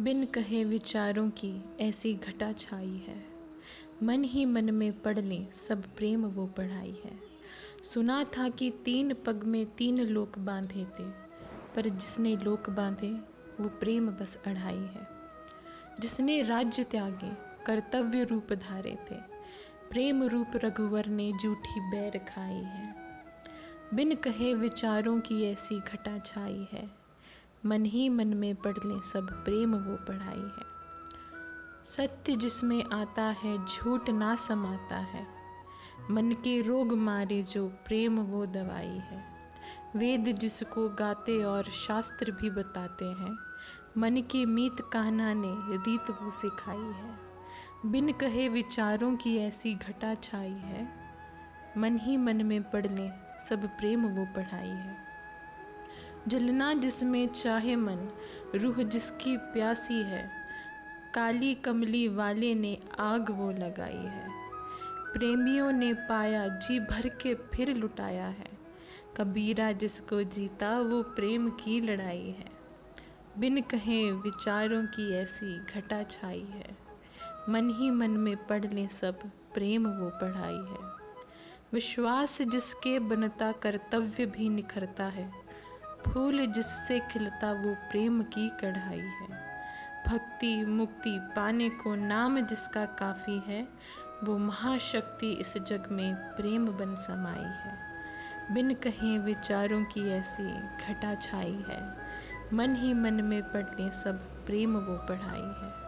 बिन कहे विचारों की ऐसी घटा छाई है। मन ही मन में पढ़ लें, सब प्रेम वो पढ़ाई है। सुना था कि तीन पग में तीन लोक बांधे थे, पर जिसने लोक बांधे, वो प्रेम बस अढ़ाई है। जिसने राज्य त्यागे, कर्तव्य रूप धारे थे, प्रेम रूप रघुवर ने जूठी बैर खाई है। बिन कहे विचारों की ऐसी घटा छाई है। मन ही मन में पढ़ लें, सब प्रेम वो पढ़ाई है। सत्य जिसमें आता है, झूठ ना समाता है। मन के रोग मारे जो प्रेम वो दवाई है। वेद जिसको गाते और शास्त्र भी बताते हैं, मन के मीत कहना ने रीत वो सिखाई है। बिन कहे विचारों की ऐसी घटा छाई है। मन ही मन में पढ़ लें, सब प्रेम वो पढ़ाई है। जलना जिसमें चाहे मन, रूह जिसकी प्यासी है, काली कमली वाले ने आग वो लगाई है। प्रेमियों ने पाया, जी भर के फिर लुटाया है। कबीरा जिसको जीता, वो प्रेम की लड़ाई है। बिन कहे विचारों की ऐसी घटा छाई है। मन ही मन में पढ़ लें सब, प्रेम वो पढ़ाई है। विश्वास जिसके बनता, कर्तव्य भी निखरता है। फूल जिससे खिलता वो प्रेम की कढ़ाई है। भक्ति मुक्ति पाने को नाम जिसका काफ़ी है, वो महाशक्ति इस जग में प्रेम बन समाई है। बिन कहे विचारों की ऐसी घटा छाई है। मन ही मन में पढ़ने सब प्रेम वो पढ़ाई है।